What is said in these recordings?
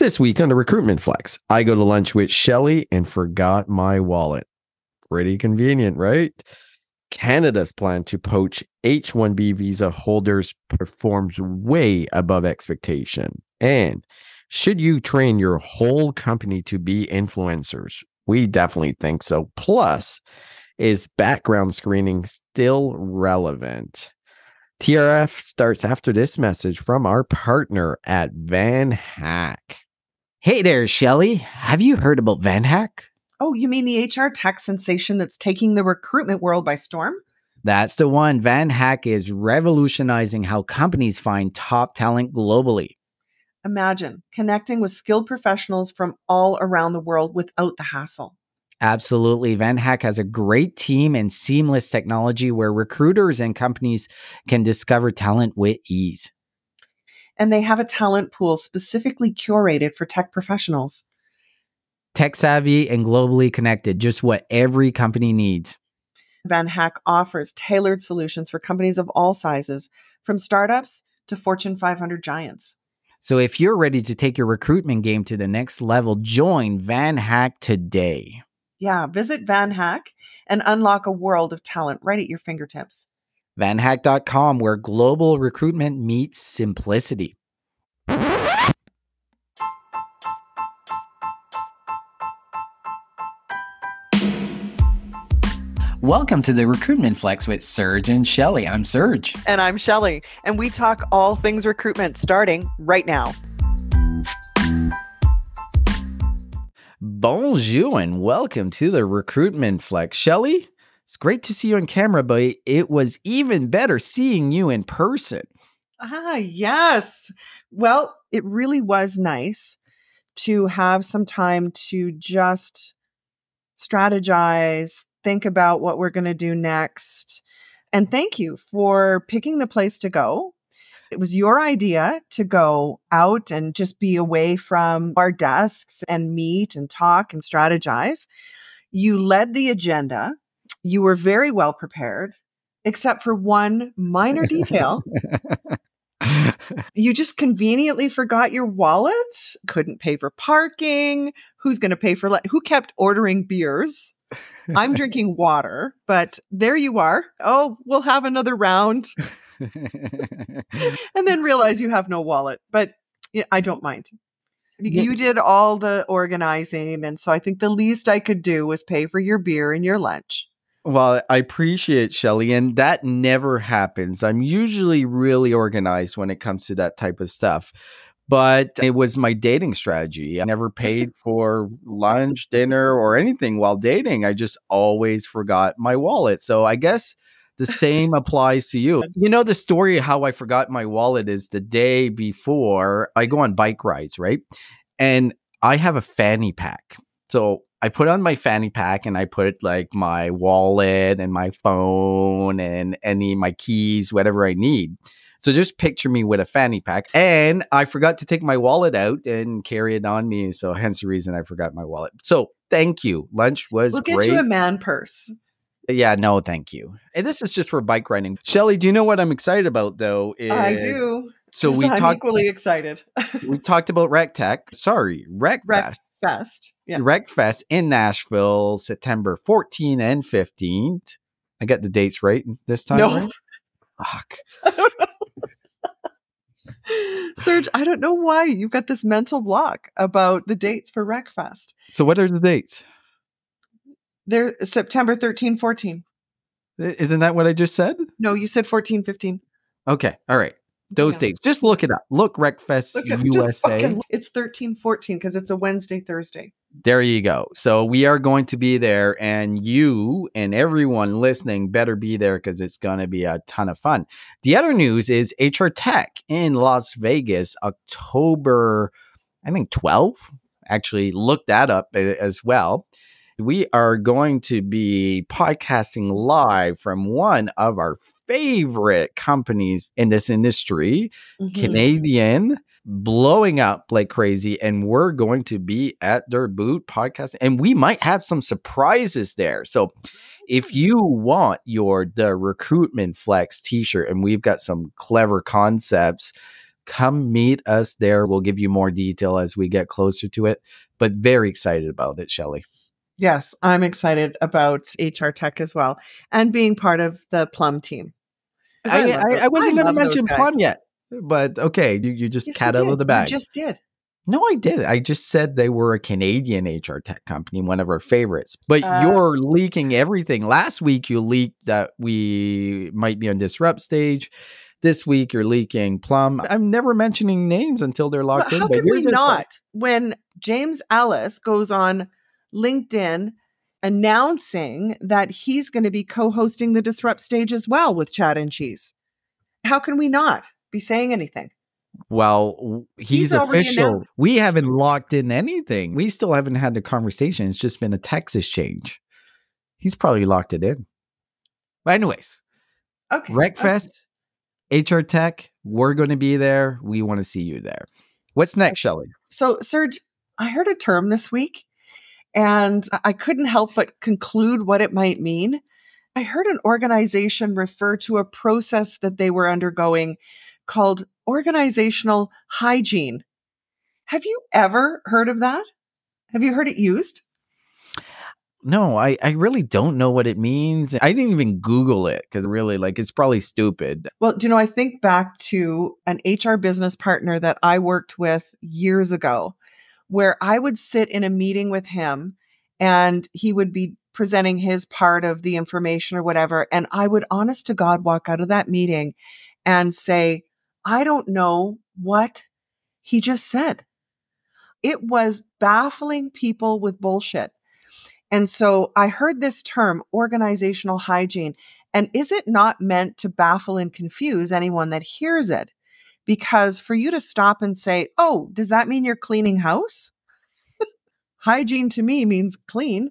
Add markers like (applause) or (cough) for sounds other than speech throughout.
This week on the Recruitment Flex, I go to lunch with Shelley and forgot my wallet. Pretty convenient, right? Canada's plan to poach H 1B visa holders performs way above expectation. And should you train your whole company to be influencers? We definitely think so. Plus, is background screening still relevant? TRF starts after this message from our partner at VanHack. Hey there, Shelley. Have you heard about VanHack? Oh, you mean the HR tech sensation that's taking the recruitment world by storm? That's the one. VanHack is revolutionizing how companies find top talent globally. Imagine connecting with skilled professionals from all around the world without the hassle. Absolutely. VanHack has a great team and seamless technology where recruiters and companies can discover talent with ease. And they have a talent pool specifically curated for tech professionals. Tech savvy and globally connected, just what every company needs. VanHack offers tailored solutions for companies of all sizes, from startups to Fortune 500 giants. So if you're ready to take your recruitment game to the next level, join VanHack today. Yeah, visit VanHack and unlock a world of talent right at your fingertips. VanHack.com, where global recruitment meets simplicity. Welcome to the Recruitment Flex with Serge and Shelley. I'm Serge. And I'm Shelley, and we talk all things recruitment starting right now. Bonjour and welcome to the Recruitment Flex. Shelley, it's great to see you on camera, but it was even better seeing you in person. Ah, yes. Well, it really was nice to have some time to just strategize, think about what we're going to do next. And thank you for picking the place to go. It was your idea to go out and just be away from our desks and meet and talk and strategize. You led the agenda. You were very well prepared, except for one minor detail. you just conveniently forgot your wallet, couldn't pay for parking. Who's going to pay for le- who kept ordering beers? I'm drinking water, but there you are. Oh, we'll have another round. and then realize you have no wallet. But I don't mind. You did all the organizing. And so I think the least I could do was pay for your beer and your lunch. Well, I appreciate Shelley, and that never happens. I'm usually really organized when it comes to that type of stuff but it was my dating strategy. I never paid (laughs) for lunch, dinner, or anything while dating. I just always forgot my wallet. So I guess the (laughs) same applies to you. You know, the story how I forgot my wallet is the day before I go on bike rides, right? And I have a fanny pack. So I put on my fanny pack and I put like my wallet and my phone and any my keys, whatever I need. So just picture me with a fanny pack. And I forgot to take my wallet out and carry it on me. So hence the reason I forgot my wallet. So thank you. Lunch was we'll great. get you a man purse. Yeah, no, thank you. And this is just for bike riding. Shelley, do you know what I'm excited about though? Is, I do. So we talked equally excited. we talked about Rec Tech. Sorry, Rec, Rec Fest. Yeah. RecFest in Nashville, September 14 and 15th. I got the dates right this time, no. right? (laughs) Fuck. Serge, I don't know why you've got this mental block about the dates for RecFest. So, what are the dates? They're September 13, 14. Isn't that what I just said? No, you said 14, 15. Okay. All right. Those yeah. dates. Just look it up. Look RecFest look USA. It's 13, 14 because it's a Wednesday, Thursday. There you go. So we are going to be there, and you and everyone listening better be there because it's going to be a ton of fun. The other news is HR Tech in Las Vegas, October, I think 12. Actually, look that up eh, as well. We are going to be podcasting live from one of our favorite companies in this industry, mm-hmm. Canadian blowing up like crazy and we're going to be at their boot podcast and we might have some surprises there so if you want your the recruitment flex t-shirt and we've got some clever concepts come meet us there. We'll give you more detail as we get closer to it, but very excited about it, Shelley. Yes, I'm excited about HR Tech as well and being part of the Plum team. I, I, I, wasn't going to mention Plum yet, but okay, you, you just yes, cat out of the bag. You just did. No, I did. I just said they were a Canadian HR tech company, one of our favorites. But uh, you're leaking everything. Last week, you leaked that we might be on Disrupt stage. This week, you're leaking Plum. I'm never mentioning names until they're locked in. How can we not? Like, when James Ellis goes on LinkedIn announcing that he's going to be co-hosting the Disrupt stage as well with Chad and Cheese. How can we not be saying anything? Well, he's, he's official. We haven't locked in anything. We still haven't had the conversation. It's just been a text exchange. He's probably locked it in. But anyways, okay. RecFest, okay. HR Tech, we're going to be there. We want to see you there. What's next, Shelley? So, Serge, I heard a term this week and I couldn't help but conclude what it might mean. I heard an organization refer to a process that they were undergoing called organizational hygiene. Have you ever heard of that? Have you heard it used? No, I, I really don't know what it means. I didn't even Google it because really, like, it's probably stupid. Well, do you know, I think back to an HR business partner that I worked with years ago where I would sit in a meeting with him and he would be presenting his part of the information or whatever. And I would, honest to God, walk out of that meeting and say, I don't know what he just said. It was baffling people with bullshit. And so I heard this term, organizational hygiene. And is it not meant to baffle and confuse anyone that hears it? Because for you to stop and say, oh, does that mean you're cleaning house? (laughs) hygiene to me means clean.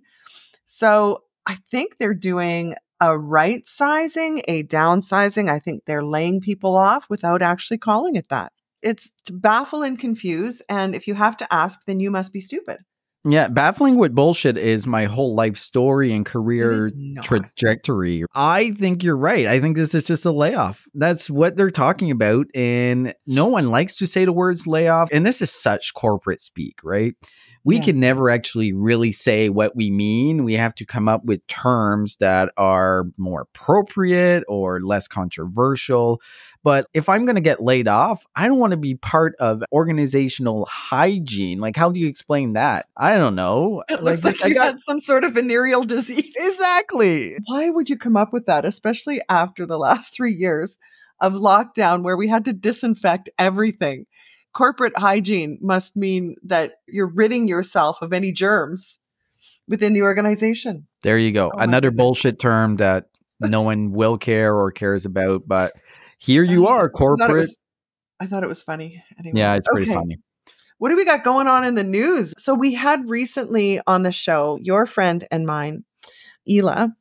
So I think they're doing a right sizing, a downsizing. I think they're laying people off without actually calling it that. It's to baffle and confuse. And if you have to ask, then you must be stupid. Yeah, baffling with bullshit is my whole life story and career trajectory. I think you're right. I think this is just a layoff. That's what they're talking about. And no one likes to say the words layoff. And this is such corporate speak, right? we yeah. can never actually really say what we mean. We have to come up with terms that are more appropriate or less controversial. But if I'm going to get laid off, I don't want to be part of organizational hygiene. Like, how do you explain that? I don't know. It looks like, like you got, had some sort of venereal disease. Exactly. Why would you come up with that, especially after the last three years of lockdown where we had to disinfect everything? corporate hygiene must mean that you're ridding yourself of any germs within the organization. There you go. Oh Another bullshit term that no one will care or cares about, but here you oh, are, corporate. I thought it was, I thought it was funny. Anyways. Yeah, it's pretty okay. funny. What do we got going on in the news? So we had recently on the show your friend and mine, Ilya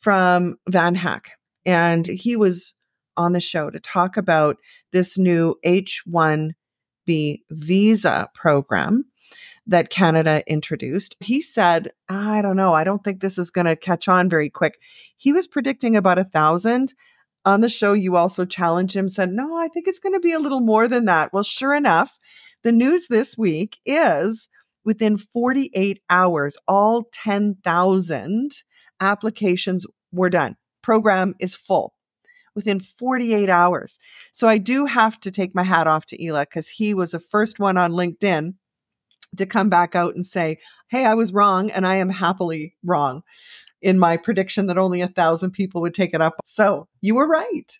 from VanHack, and he was on the show to talk about this new H1 B visa program that Canada introduced. He said, I don't know, I don't think this is going to catch on very quick. He was predicting about a thousand. On the show, you also challenged him, said, No, I think it's going to be a little more than that. Well, sure enough, the news this week is within 48 hours, all 10,000 applications were done. Program is full within 48 hours. So I do have to take my hat off to Ilya because he was the first one on LinkedIn to come back out and say, Hey, I was wrong, and I am happily wrong in my prediction that only a thousand people would take it up. So you were right.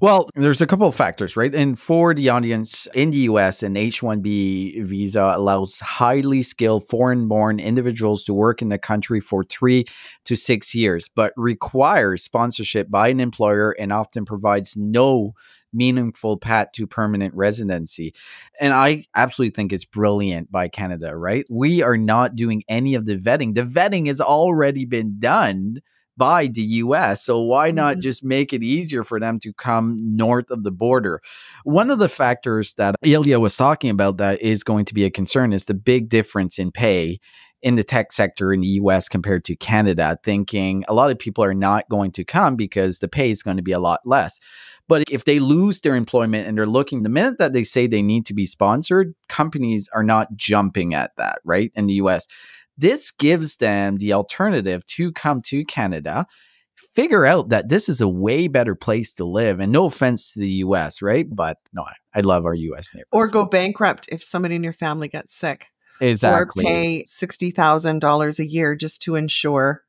Well, there's a couple of factors, right? And for the audience in the US, an H 1B visa allows highly skilled foreign born individuals to work in the country for three to six years, but requires sponsorship by an employer and often provides no meaningful path to permanent residency. And I absolutely think it's brilliant by Canada, right? We are not doing any of the vetting. The vetting has already been done by the US. So why not mm-hmm. just make it easier for them to come north of the border? One of the factors that Ilya was talking about that is going to be a concern is the big difference in pay in the tech sector in the US compared to Canada, thinking a lot of people are not going to come because the pay is going to be a lot less. But if they lose their employment and they're looking, the minute that they say they need to be sponsored, companies are not jumping at that, right? In the US. This gives them the alternative to come to Canada, figure out that this is a way better place to live. And no offense to the US, right? But no, I, I love our US neighbors. Or go bankrupt if somebody in your family gets sick. Exactly. Or pay $60,000 a year just to ensure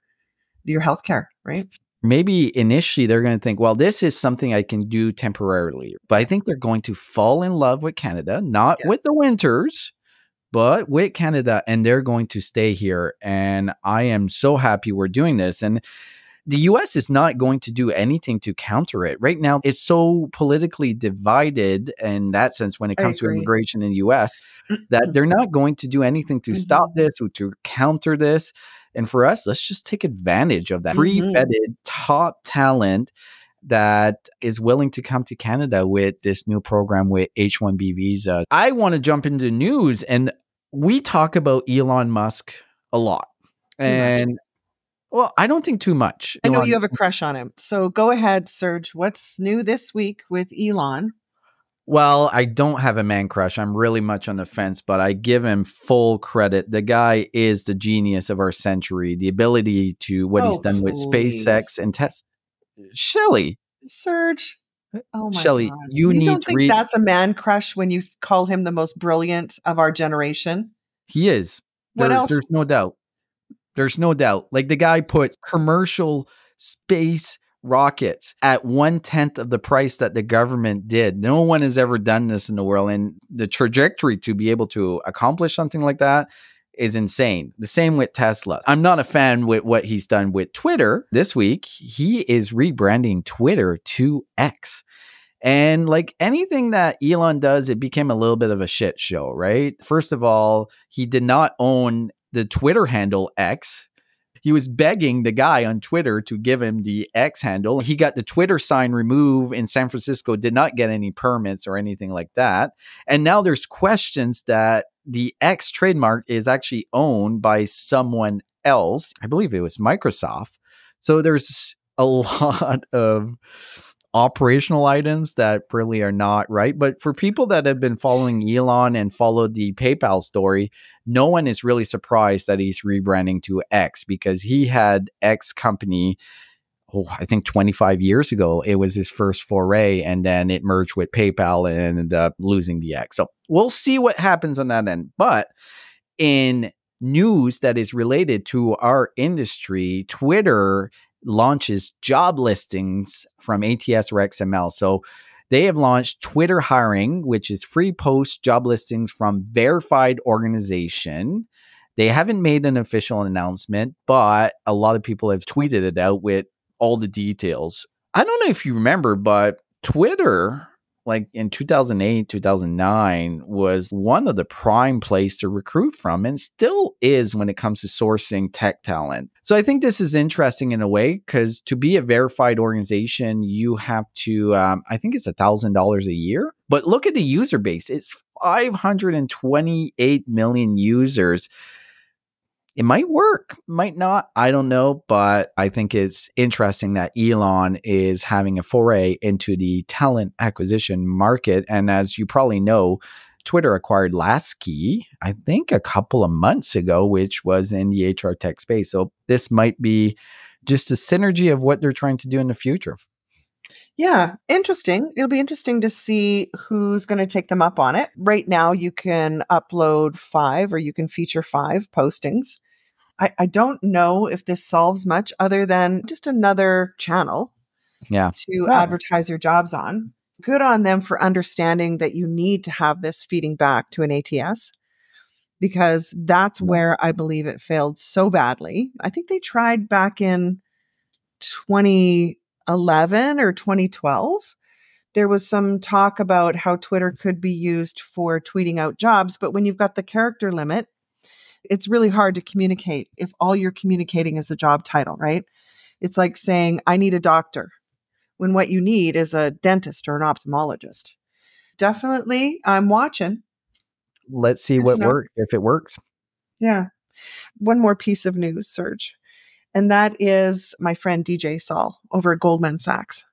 your health care, right? Maybe initially they're going to think, well, this is something I can do temporarily. But I think they're going to fall in love with Canada, not yeah. with the winters, but with Canada, and they're going to stay here. And I am so happy we're doing this. And the US is not going to do anything to counter it. Right now, it's so politically divided in that sense when it comes to immigration in the US that (clears throat) they're not going to do anything to mm-hmm. stop this or to counter this. And for us, let's just take advantage of that free mm-hmm. vetted top talent that is willing to come to Canada with this new program with H 1B visa. I want to jump into news, and we talk about Elon Musk a lot. Too and much. well, I don't think too much. I know Elon- you have a crush on him. So go ahead, Serge. What's new this week with Elon? Well, I don't have a man crush. I'm really much on the fence, but I give him full credit. The guy is the genius of our century. The ability to what oh, he's done please. with SpaceX and test. Shelley, Serge. Oh my Shelley, God. you, you need don't think read- that's a man crush when you call him the most brilliant of our generation? He is. What there, else? There's no doubt. There's no doubt. Like the guy puts commercial space rockets at one tenth of the price that the government did. No one has ever done this in the world. And the trajectory to be able to accomplish something like that is insane. The same with Tesla. I'm not a fan with what he's done with Twitter this week. He is rebranding Twitter to X. And like anything that Elon does, it became a little bit of a shit show, right? First of all, he did not own the Twitter handle X he was begging the guy on Twitter to give him the X handle. He got the Twitter sign removed in San Francisco, did not get any permits or anything like that. And now there's questions that the X trademark is actually owned by someone else. I believe it was Microsoft. So there's a (laughs) lot of operational items that really are not right. But for people that have been following Elon and followed the PayPal story, no one is really surprised that he's rebranding to X because he had X company. Oh, I think 25 years ago, it was his first foray, and then it merged with PayPal and ended up losing the X. So we'll see what happens on that end. But in news that is related to our industry, Twitter launches job listings from ATS or XML. So they have launched Twitter hiring, which is free post job listings from verified organization. They haven't made an official announcement, but a lot of people have tweeted it out with all the details. I don't know if you remember, but Twitter like in 2008 2009 was one of the prime place to recruit from and still is when it comes to sourcing tech talent. So i think this is interesting in a way because to be a verified organization you have to um, i think it's a thousand dollars a year. But look at the user base it's 528 million users it might work, might not. I don't know, but I think it's interesting that Elon is having a foray into the talent acquisition market. And as you probably know, Twitter acquired Laskie, I think a couple of months ago, which was in the HR tech space. So this might be just a synergy of what they're trying to do in the future. Yeah, interesting. It'll be interesting to see who's going to take them up on it. Right now, you can upload five or you can feature five postings. I, I don't know if this solves much other than just another channel yeah. to yeah. advertise your jobs on. Good on them for understanding that you need to have this feeding back to an ATS because that's mm-hmm. where I believe it failed so badly. I think they tried back in 2011 or 2012. There was some talk about how Twitter could be used for tweeting out jobs, but when you've got the character limit, it's really hard to communicate if all you're communicating is the job title, right? It's like saying, I need a doctor, when what you need is a dentist or an ophthalmologist. Definitely, I'm watching. Let's see what works if it works. Yeah. One more piece of news, Serge, and that is my friend DJ Saul over at Goldman Sachs.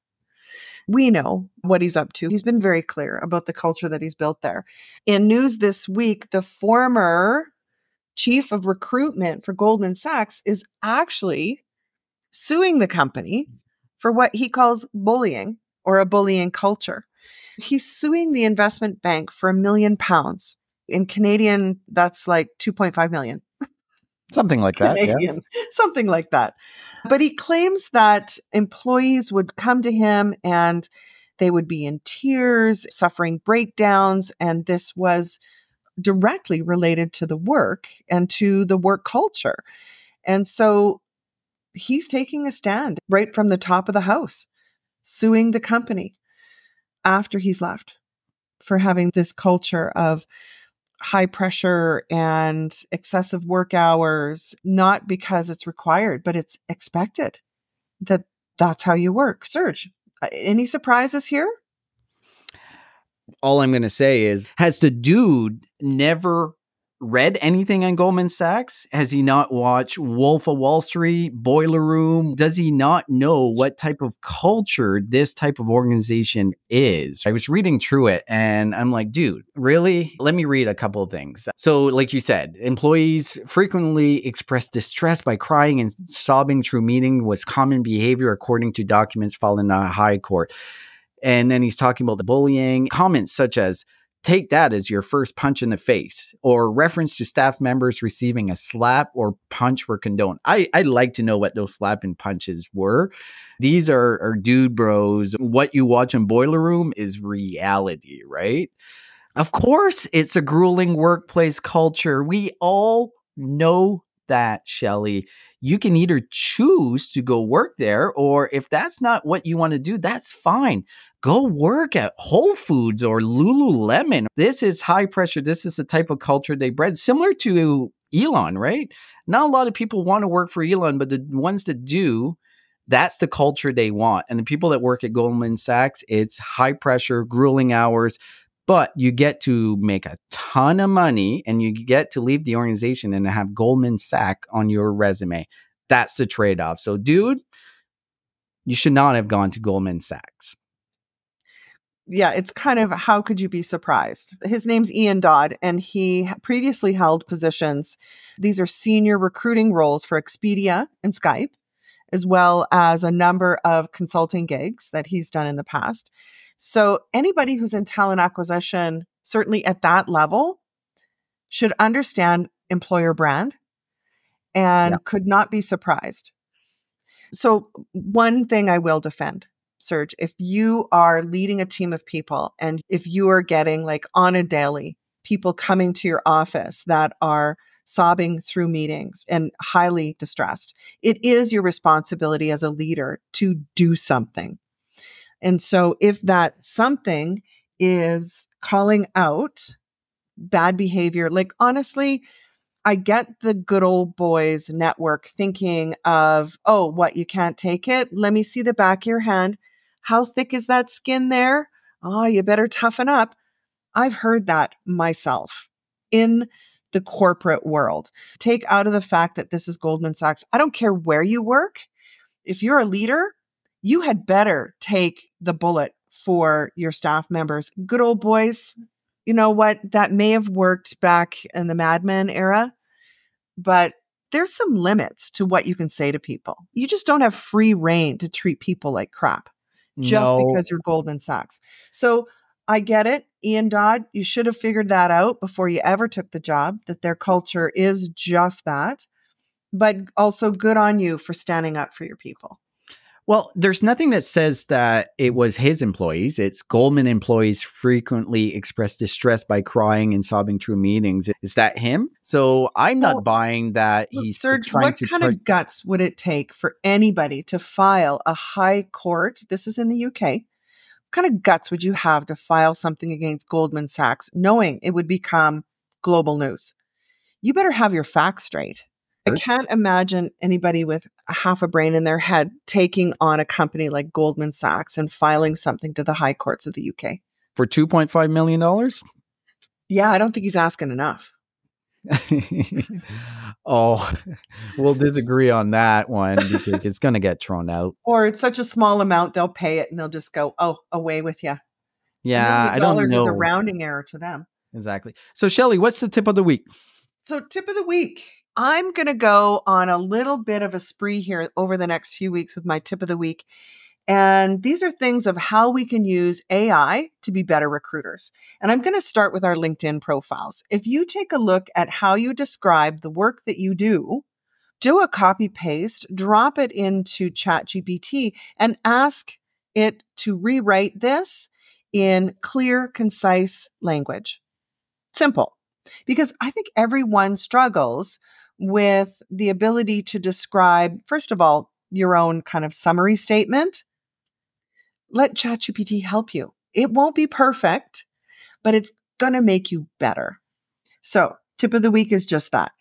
We know what he's up to. He's been very clear about the culture that he's built there. In news this week, the former chief of recruitment for Goldman Sachs is actually suing the company mm. for what he calls bullying or a bullying culture. He's suing the investment bank for a million pounds. In Canadian, that's like 2.5 million. Something like that. Canadian, yeah. (laughs) Something like that. But he claims that employees would come to him and they would be in tears, suffering breakdowns. And this was directly related to the work and to the work culture. And so he's taking a stand right from the top of the house, suing the company after he's left for having this culture of high pressure and excessive work hours, not because it's required, but it's expected that that's how you work. Serge, any surprises here? All I'm going to say is, has the dude never read anything on Goldman Sachs? Has he not watched Wolf of Wall Street, Boiler Room? Does he not know what type of culture this type of organization is? I was reading through it and I'm like, dude, really? Let me read a couple of things. So, like you said, employees frequently express distress by crying and sobbing through meeting was common behavior according to documents filed in the high court. And then he's talking about the bullying. Comments such as, take that as your first punch in the face or reference to staff members receiving a slap or punch were condoned. I, I'd like to know what those slap and punches were. These are, are dude bros. What you watch in Boiler Room is reality, right? Of course, it's a grueling workplace culture. We all know that, Shelley. You can either choose to go work there, or if that's not what you want to do, that's fine go work at Whole Foods or Lululemon. This is high pressure. This is the type of culture they bred, similar to Elon, right? Not a lot of people want to work for Elon, but the ones that do, that's the culture they want. And the people that work at Goldman Sachs, it's high pressure, grueling hours, but you get to make a ton of money and you get to leave the organization and have Goldman Sachs on your resume. That's the trade off. So, dude, you should not have gone to Goldman Sachs yeah, it's kind of how could you be surprised? His name's Ian Dodd, and he previously held positions. These are senior recruiting roles for Expedia and Skype, as well as a number of consulting gigs that he's done in the past. So, anybody who's in talent acquisition, certainly at that level, should understand employer brand and yeah. could not be surprised. So, one thing I will defend Serge, if you are leading a team of people and if you are getting like on a daily people coming to your office that are sobbing through meetings and highly distressed, it is your responsibility as a leader to do something. And so if that something is calling out bad behavior, like honestly, I get the good old boys network thinking of, oh, what, you can't take it? Let me see the back of your hand. How thick is that skin there? Oh, you better toughen up. I've heard that myself in the corporate world. Take out of the fact that this is Goldman Sachs. I don't care where you work. If you're a leader, you had better take the bullet for your staff members. Good old boys, you know what? That may have worked back in the Mad Men era, but there's some limits to what you can say to people. You just don't have free reign to treat people like crap just no. because you're Goldman Sachs. So I get it. Ian Dodd, you should have figured that out before you ever took the job, that their culture is just that. But also good on you for standing up for your people. Well, there's nothing that says that it was his employees. It's Goldman employees frequently express distress by crying and sobbing through meetings. Is that him? So I'm not buying that he's Serge, trying what to. What kind of guts would it take for anybody to file a high court? This is in the UK. What kind of guts would you have to file something against Goldman Sachs, knowing it would become global news? You better have your facts straight. I can't imagine anybody with half a brain in their head taking on a company like Goldman Sachs and filing something to the high courts of the UK. For $2.5 million? Yeah, I don't think he's asking enough. (laughs) oh, we'll disagree on that one because it's going to get thrown out. Or it's such a small amount, they'll pay it and they'll just go, oh, away with you. Yeah, I don't know. is a rounding error to them. Exactly. So, Shelley, what's the tip of the week? So, tip of the week. I'm going to go on a little bit of a spree here over the next few weeks with my tip of the week. And these are things of how we can use AI to be better recruiters. And I'm going to start with our LinkedIn profiles. If you take a look at how you describe the work that you do, do a copy paste, drop it into ChatGPT, and ask it to rewrite this in clear, concise language. Simple. Because I think everyone struggles with the ability to describe, first of all, your own kind of summary statement. Let ChatGPT help you. It won't be perfect, but it's going to make you better. So, tip of the week is just that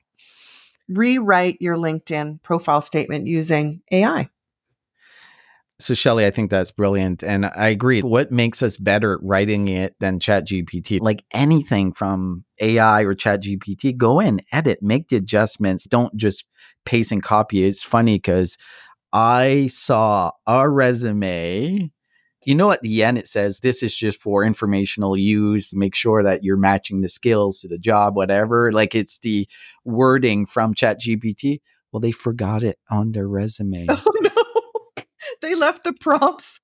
rewrite your LinkedIn profile statement using AI. So, Shelley, I think that's brilliant. And I agree. What makes us better at writing it than ChatGPT? Like anything from AI or ChatGPT, go in, edit, make the adjustments. Don't just paste and copy. It's funny because I saw a resume. You know, at the end, it says this is just for informational use. Make sure that you're matching the skills to the job, whatever. Like it's the wording from ChatGPT. Well, they forgot it on their resume. (laughs) Oh, no they left the prompts.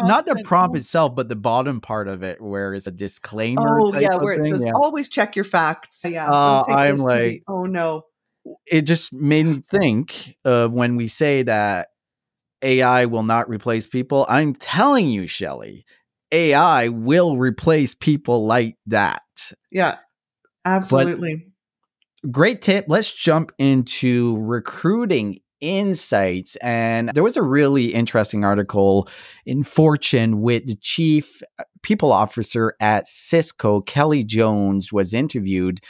Not the prompt itself, but the bottom part of it, where it's a disclaimer. Oh yeah, where it says yeah. "always check your facts." Yeah, uh, I'm like, oh no. It just made me think of when we say that AI will not replace people. I'm telling you, Shelley, AI will replace people like that. Yeah, absolutely. But great tip. Let's jump into recruiting insights. And there was a really interesting article in Fortune with the chief uh, people officer at Cisco, Kelly Jones, was interviewed.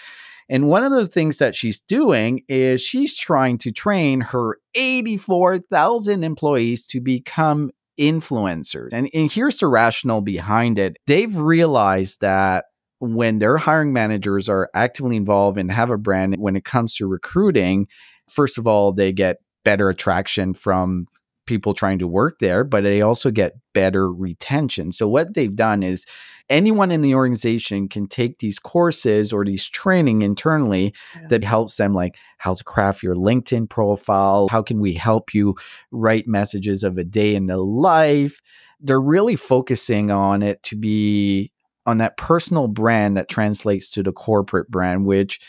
And one of the things that she's doing is she's trying to train her 84,000 employees to become influencers. And, and here's the rationale behind it they've realized that when their hiring managers are actively involved and have a brand when it comes to recruiting, first of all, they get better attraction from people trying to work there, but they also get better retention. So what they've done is anyone in the organization can take these courses or these training internally yeah. that helps them like how to craft your LinkedIn profile, how can we help you write messages of a day in the life. They're really focusing on it to be on that personal brand that translates to the corporate brand, which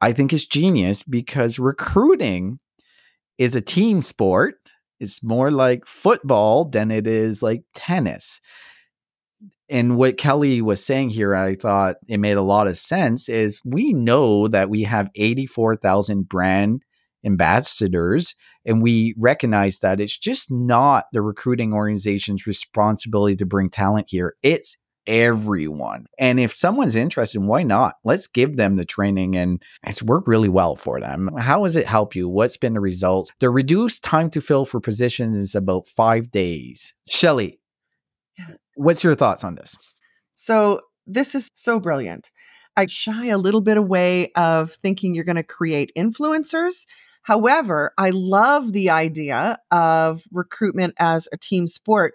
I think is genius because recruiting is a team sport. It's more like football than it is like tennis. And what Kelly was saying here, I thought it made a lot of sense is we know that we have 84,000 brand ambassadors and we recognize that it's just not the recruiting organization's responsibility to bring talent here. It's everyone. And if someone's interested, why not? Let's give them the training and it's worked really well for them. How has it helped you? What's been the results? The reduced time to fill for positions is about five days. Shelley, what's your thoughts on this? So this is so brilliant. I shy a little bit away of thinking you're going to create influencers. However, I love the idea of recruitment as a team sport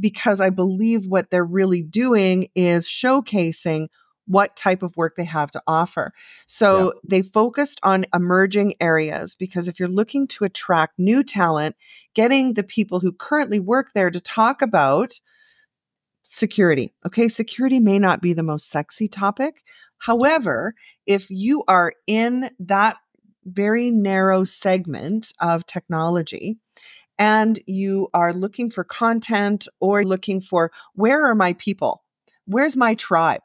because I believe what they're really doing is showcasing what type of work they have to offer. So yeah. they focused on emerging areas because if you're looking to attract new talent, getting the people who currently work there to talk about security. Okay, security may not be the most sexy topic. However, if you are in that very narrow segment of technology, and you are looking for content or looking for where are my people? Where's my tribe?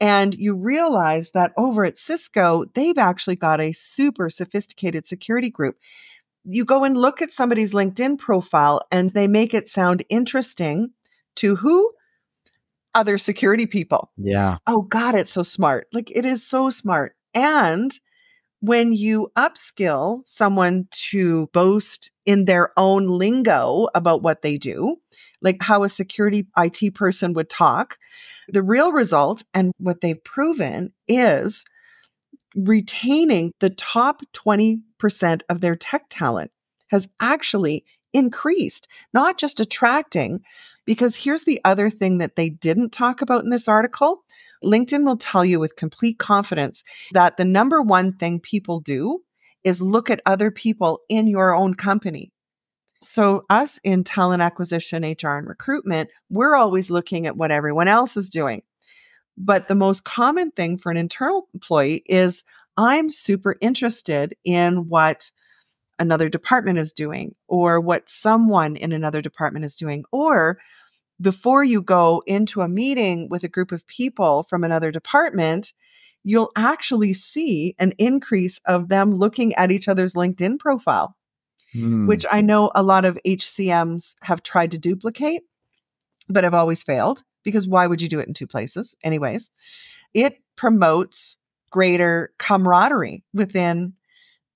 And you realize that over at Cisco, they've actually got a super sophisticated security group. You go and look at somebody's LinkedIn profile and they make it sound interesting to who? Other security people. Yeah. Oh, God, it's so smart. Like it is so smart. And when you upskill someone to boast in their own lingo about what they do, like how a security IT person would talk, the real result and what they've proven is retaining the top 20% of their tech talent has actually increased, not just attracting. Because here's the other thing that they didn't talk about in this article LinkedIn will tell you with complete confidence that the number one thing people do is look at other people in your own company. So, us in talent acquisition, HR, and recruitment, we're always looking at what everyone else is doing. But the most common thing for an internal employee is I'm super interested in what another department is doing or what someone in another department is doing. Or before you go into a meeting with a group of people from another department, you'll actually see an increase of them looking at each other's LinkedIn profile, mm. which I know a lot of HCMs have tried to duplicate, but have always failed because why would you do it in two places? Anyways, it promotes greater camaraderie within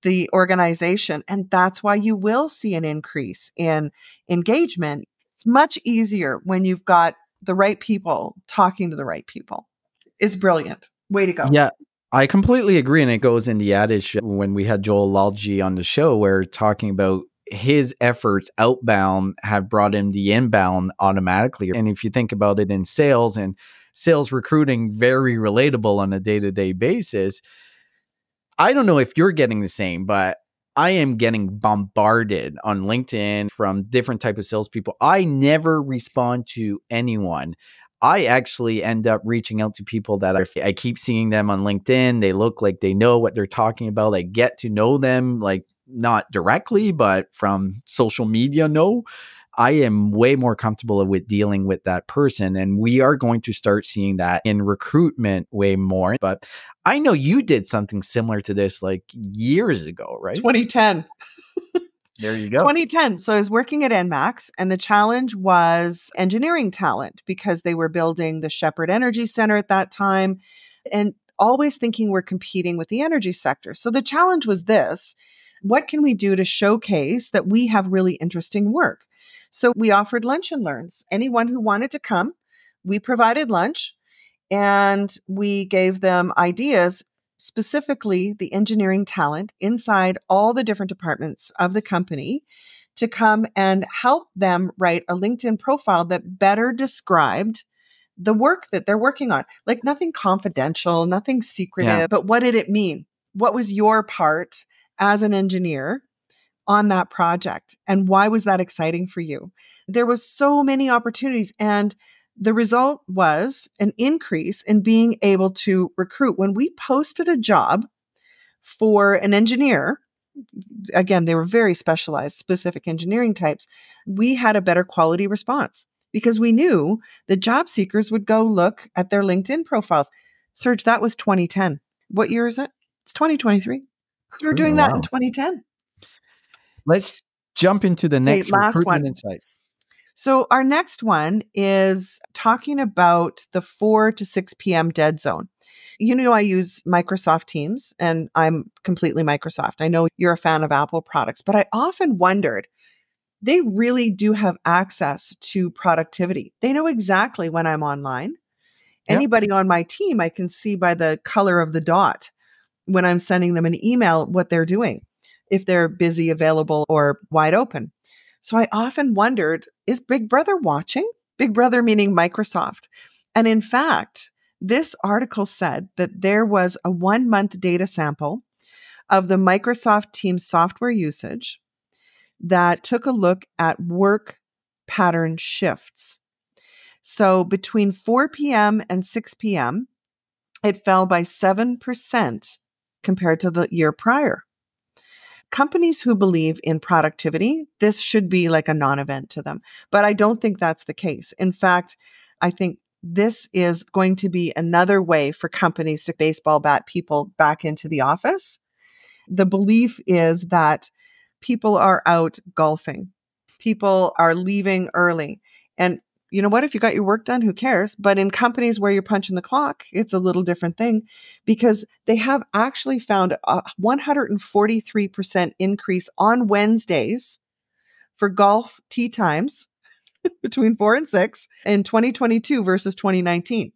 the organization. And that's why you will see an increase in engagement. It's much easier when you've got the right people talking to the right people. It's brilliant. Way to go. Yeah. I completely agree. And it goes in the adage when we had Joel Lalgee on the show, where talking about his efforts outbound have brought him the inbound automatically. And if you think about it in sales and sales recruiting, very relatable on a day to day basis. I don't know if you're getting the same, but I am getting bombarded on LinkedIn from different type of salespeople. I never respond to anyone. I actually end up reaching out to people that I, I keep seeing them on LinkedIn. They look like they know what they're talking about. I get to know them like not directly, but from social media, no. I am way more comfortable with dealing with that person. And we are going to start seeing that in recruitment way more. But I know you did something similar to this like years ago, right? 2010. there you go. 2010. So I was working at ENMAX, and the challenge was engineering talent because they were building the Shepard Energy Center at that time. And always thinking we're competing with the energy sector. So the challenge was this what can we do to showcase that we have really interesting work? So we offered lunch and learns. Anyone who wanted to come, we provided lunch and we gave them ideas, specifically the engineering talent inside all the different departments of the company to come and help them write a LinkedIn profile that better described the work that they're working on. Like nothing confidential, nothing secretive, yeah. but what did it mean? What was your part? as an engineer on that project and why was that exciting for you? There was so many opportunities and the result was an increase in being able to recruit. When we posted a job for an engineer again they were very specialized specific engineering types we had a better quality response because we knew the job seekers would go look at their linkedin profiles. Serge that was 2010 what year is it? It's 2023 we were doing oh, that in 2010. Let's jump into the next okay, last one. insight. So our next one is talking about the 4 to 6 p.m. dead zone. You know, I use Microsoft Teams and I'm completely Microsoft. I know you're a fan of Apple products, but I often wondered they really do have access to productivity. They know exactly when I'm online. Yep. Anybody on my team, I can see by the color of the dot when I'm sending them an email what they're doing, if they're busy, available, or wide open. So I often wondered is Big Brother watching? Big Brother meaning Microsoft. And in fact, this article said that there was a one month data sample of the Microsoft Teams software usage that took a look at work pattern shifts. So between 4 p.m. and 6 p.m., it fell by 7% compared to the year prior. Companies who believe in productivity, this should be like a non event to them. But I don't think that's the case. In fact, I think this is going to be another way for companies to baseball bat people back into the office. The belief is that people are out golfing, people are leaving early. And you know what? If you got your work done, who cares? But in companies where you're punching the clock, it's a little different thing because they have actually found a 143% increase on Wednesdays for golf tee times (laughs) between four and six in 2022 versus 2019.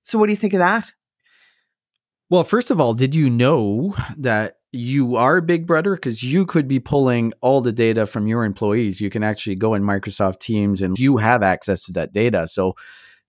So, what do you think of that? Well, first of all, did you know that you are Big Brother? Because you could be pulling all the data from your employees. You can actually go in Microsoft Teams and you have access to that data. So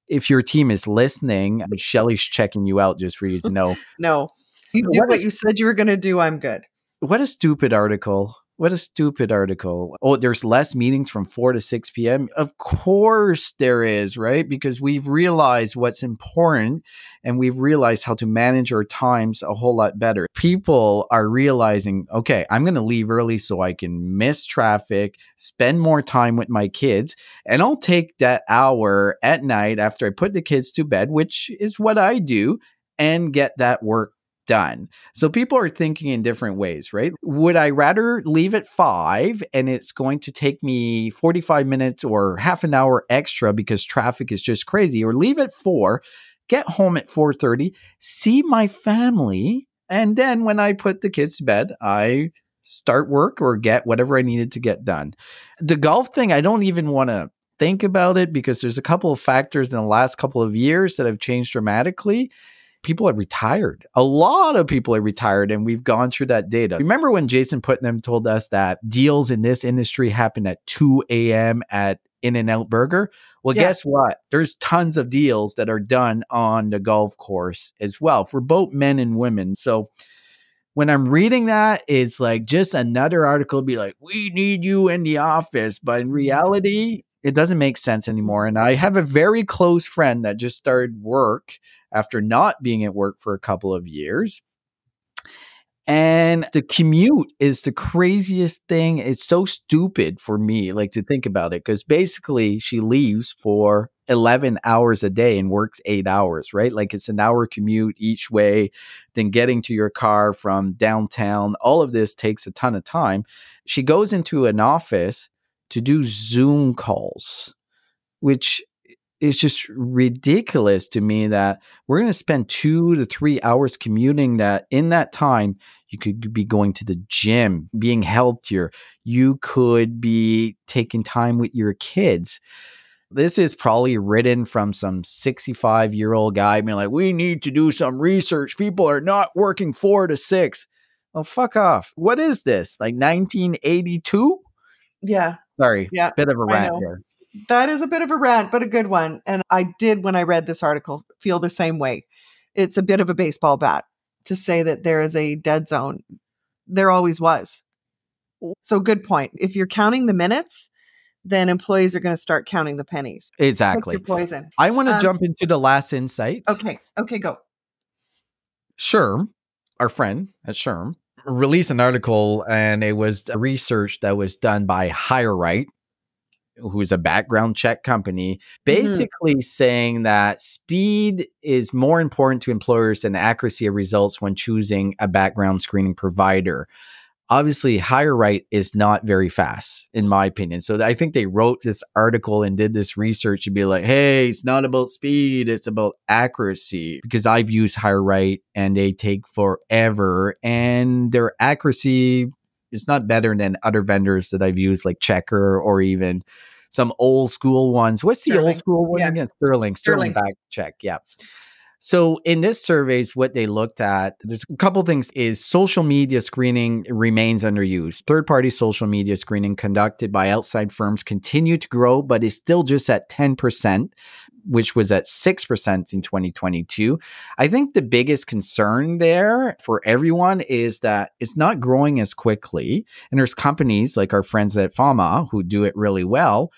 if your team is listening, Shelley's checking you out just for you to (laughs) know. no, you do what, what is, you said you were going to do. I'm good. What a stupid article. What a stupid article. Oh, there's less meetings from 4 to 6 p.m. Of course there is, right? Because we've realized what's important and we've realized how to manage our times a whole lot better. People are realizing, okay, I'm going to leave early so I can miss traffic, spend more time with my kids, and I'll take that hour at night after I put the kids to bed, which is what I do, and get that work done. So people are thinking in different ways, right? Would I rather leave at five and it's going to take me 45 minutes or half an hour extra because traffic is just crazy, or leave at four, get home at 4:30, see my family, and then when I put the kids to bed, I start work or get whatever I needed to get done. The golf thing, I don't even want to think about it because there's a couple of factors in the last couple of years that have changed dramatically people are retired. A lot of people are retired, and we've gone through that data. Remember when Jason Putnam told us that deals in this industry happen at 2 a.m. at In-N-Out Burger? Well, yeah. guess what? There's tons of deals that are done on the golf course as well for both men and women. So when I'm reading that, it's like just another article be like, we need you in the office. But in reality, it doesn't make sense anymore. And I have a very close friend that just started work after not being at work for a couple of years. And the commute is the craziest thing. It's so stupid for me, like to think about it, because basically she leaves for 11 hours a day and works eight hours, right? Like it's an hour commute each way, then getting to your car from downtown. All of this takes a ton of time. She goes into an office to do Zoom calls, which is just ridiculous to me that we're going to spend two to three hours commuting that in that time you could be going to the gym being healthier. You could be taking time with your kids. This is probably written from some 65 year old guy being like we need to do some research. People are not working four to six. Oh fuck off. What is this like 1982 yeah. Sorry yeah bit of a rant here that is a bit of a rant, but a good one. And I did, when I read this article, feel the same way. It's a bit of a baseball bat to say that there is a dead zone. There always was. So, good point. If you're counting the minutes, then employees are going to start counting the pennies. Exactly. poison. I want to um, jump into the last insight. Okay. Okay, go. SHRM, our friend at SHRM, released an article and it was a research that was done by HireRight who's a background check company, mm-hmm. basically mm-hmm. saying that speed is more important to employers than accuracy of results when choosing a background screening provider. Obviously, HireRight is not very fast, in my opinion. So I think they wrote this article and did this research to be like, hey, it's not about speed, it's about accuracy. Because I've used HireRight and they take forever, and their accuracy is not better than other vendors that I've used, like Checkr or even some old school ones. What's the Sterling. old school one yeah. again? Sterling, Sterling, Sterling back check. Yeah. So in this surveys, what they looked at, there's a couple things is social media screening remains underused. Third party social media screening conducted by outside firms continue to grow, but is still just at 10% which was at 6% in 2022. I think the biggest concern there for everyone is that it's not growing as quickly. And there's companies like our friends at Fama who do it really well,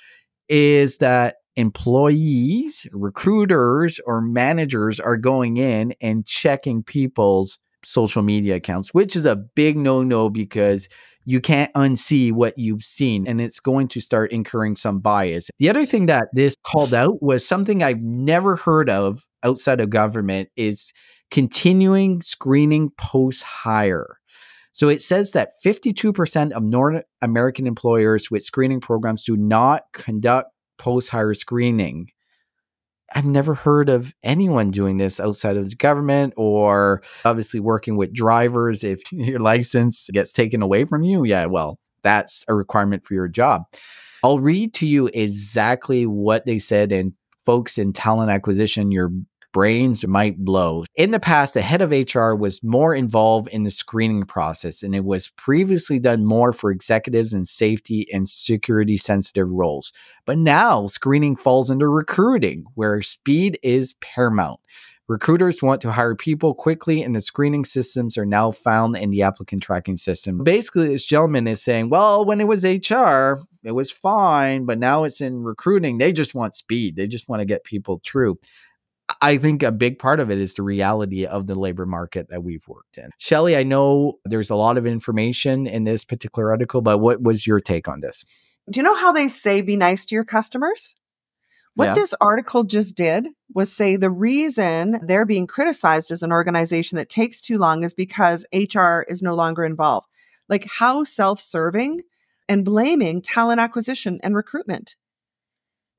is that employees, recruiters, or managers are going in and checking people's social media accounts, which is a big no no because you can't unsee what you've seen and it's going to start incurring some bias. The other thing that this called out was something I've never heard of outside of government is continuing screening post hire. So it says that 52% of North American employers with screening programs do not conduct post hire screening. I've never heard of anyone doing this outside of the government or obviously working with drivers. If (laughs) your license gets taken away from you, yeah, well, that's a requirement for your job. I'll read to you exactly what they said. And folks in talent acquisition, you're brains might blow. In the past, the head of HR was more involved in the screening process, and it was previously done more for executives in safety and security sensitive roles. But now, screening falls under recruiting, where speed is paramount. Recruiters want to hire people quickly, and the screening systems are now found in the applicant tracking system. Basically, this gentleman is saying, well, when it was HR, it was fine, but now it's in recruiting. They just want speed, they just want to get people through. I think a big part of it is the reality of the labor market that we've worked in. Shelley, I know there's a lot of information in this particular article, but what was your take on this? Do you know how they say be nice to your customers? What yeah. this article just did was say the reason they're being criticized as an organization that takes too long is because HR is no longer involved. Like how self serving and blaming talent acquisition and recruitment.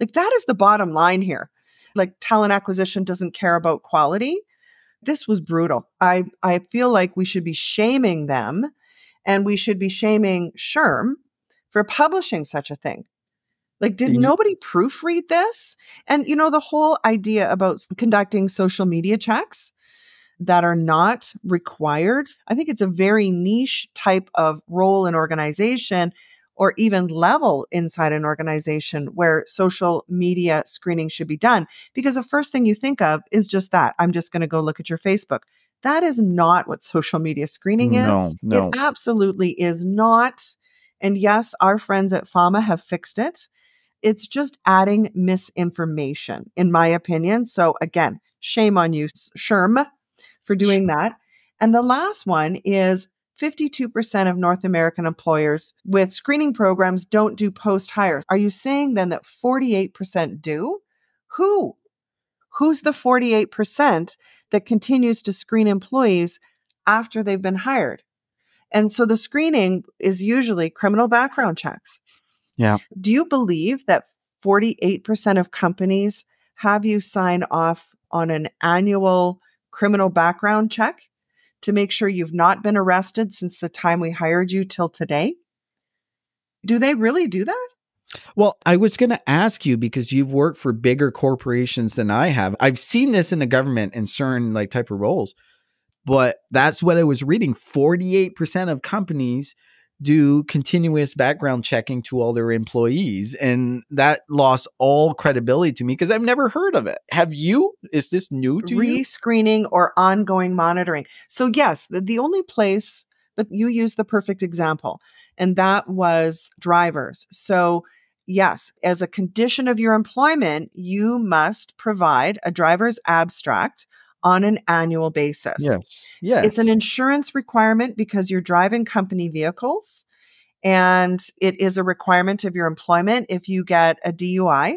Like that is the bottom line here. Like talent acquisition doesn't care about quality. This was brutal. I, I feel like we should be shaming them and we should be shaming SHRM for publishing such a thing. Like, did nobody proofread this? And, you know, the whole idea about conducting social media checks that are not required, I think it's a very niche type of role in organization or even level inside an organization where social media screening should be done. Because the first thing you think of is just that I'm just going to go look at your Facebook. That is not what social media screening is. No, no. It absolutely is not. And yes, our friends at FAMA have fixed it it's just adding misinformation, in my opinion. So, again, shame on you, SHRM, for doing that. And the last one is 52% of North American employers with screening programs don't do post hires. Are you saying then that 48% do? Who? Who's the 48% that continues to screen employees after they've been hired? And so the screening is usually criminal background checks, yeah. Do you believe that 48% of companies have you sign off on an annual criminal background check to make sure you've not been arrested since the time we hired you till today? Do they really do that? Well, I was going to ask you because you've worked for bigger corporations than I have. I've seen this in the government in certain like type of roles, but that's what I was reading. 48% of companies do continuous background checking to all their employees and that lost all credibility to me because I've never heard of it. Have you? Is this new to Re-screening you? Re-screening or ongoing monitoring. So yes, the, the only place but you used the perfect example and that was drivers. So yes, as a condition of your employment, you must provide a driver's abstract on an annual basis. Yes. Yes. It's an insurance requirement because you're driving company vehicles and it is a requirement of your employment. If you get a DUI,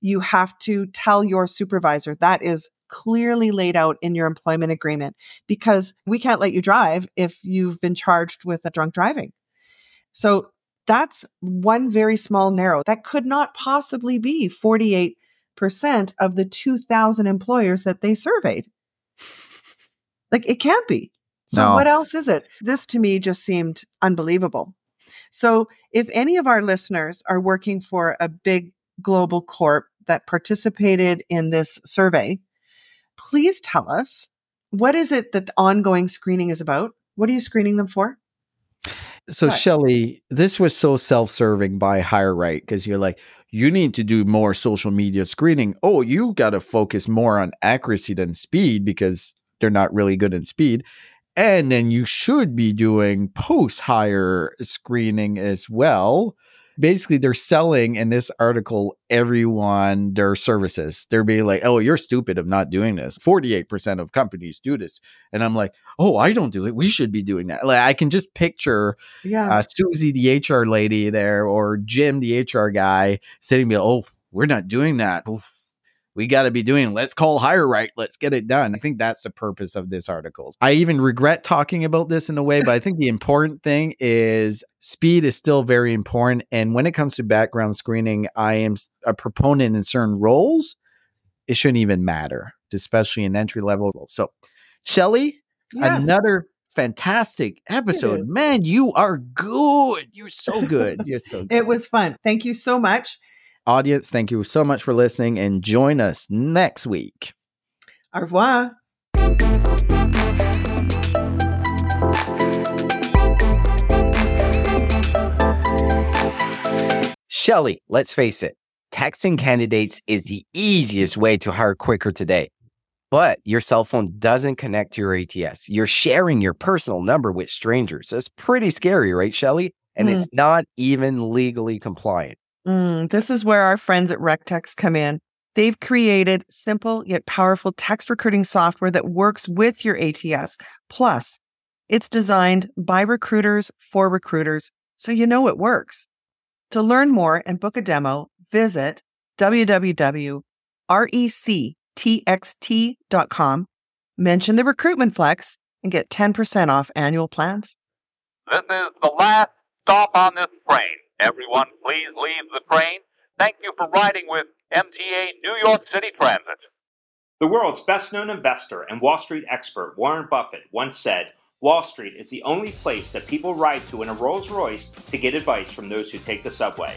you have to tell your supervisor that is clearly laid out in your employment agreement because we can't let you drive if you've been charged with a drunk driving. So that's one very small narrow. That could not possibly be 48 percent of the 2,000 employers that they surveyed. Like it can't be. So no. what else is it? This to me just seemed unbelievable. So if any of our listeners are working for a big global corp that participated in this survey, please tell us what is it that the ongoing screening is about? What are you screening them for? So what? Shelley, this was so self-serving by higher HireRight because you're like, you need to do more social media screening. Oh, you got to focus more on accuracy than speed because they're not really good in speed. And then you should be doing post hire screening as well basically they're selling in this article everyone their services. They're being like, "Oh, you're stupid of not doing this." Forty-eight percent of companies do this, and I'm like, "Oh, I don't do it. We should be doing that." Like I can just picture, yeah, uh, Susie, the HR lady there, or Jim, the HR guy, sitting, be, like, "Oh, we're not doing that." Oof we got to be doing let's call HireRight let's get it done. I think that's the purpose of this article. I even regret talking about this in a way but i think the important thing is speed is still very important and when it comes to background screening i am a proponent in certain roles it shouldn't even matter especially in entry level roles. So shelley yes. another fantastic episode. Man you are good. You're so good. You're so good. it was fun. Thank you so much Audience, thank you so much for listening and join us next week. Au revoir. Shelley, let's face it, texting candidates is the easiest way to hire quicker today. But your cell phone doesn't connect to your ATS. You're sharing your personal number with strangers. That's pretty scary, right, Shelley? And mm. it's not even legally compliant. Mm, this is where our friends at RecText come in. They've created simple yet powerful text recruiting software that works with your ATS. Plus, it's designed by recruiters for recruiters, so you know it works. To learn more and book a demo, visit www.rectxt.com, mention the recruitment flex, and get 10% off annual plans. This is the last stop on this train. Everyone, please leave the train. Thank you for riding with MTA New York City Transit. The world's best known investor and Wall Street expert Warren Buffett once said, Wall Street is the only place that people ride to in a Rolls Royce to get advice from those who take the subway.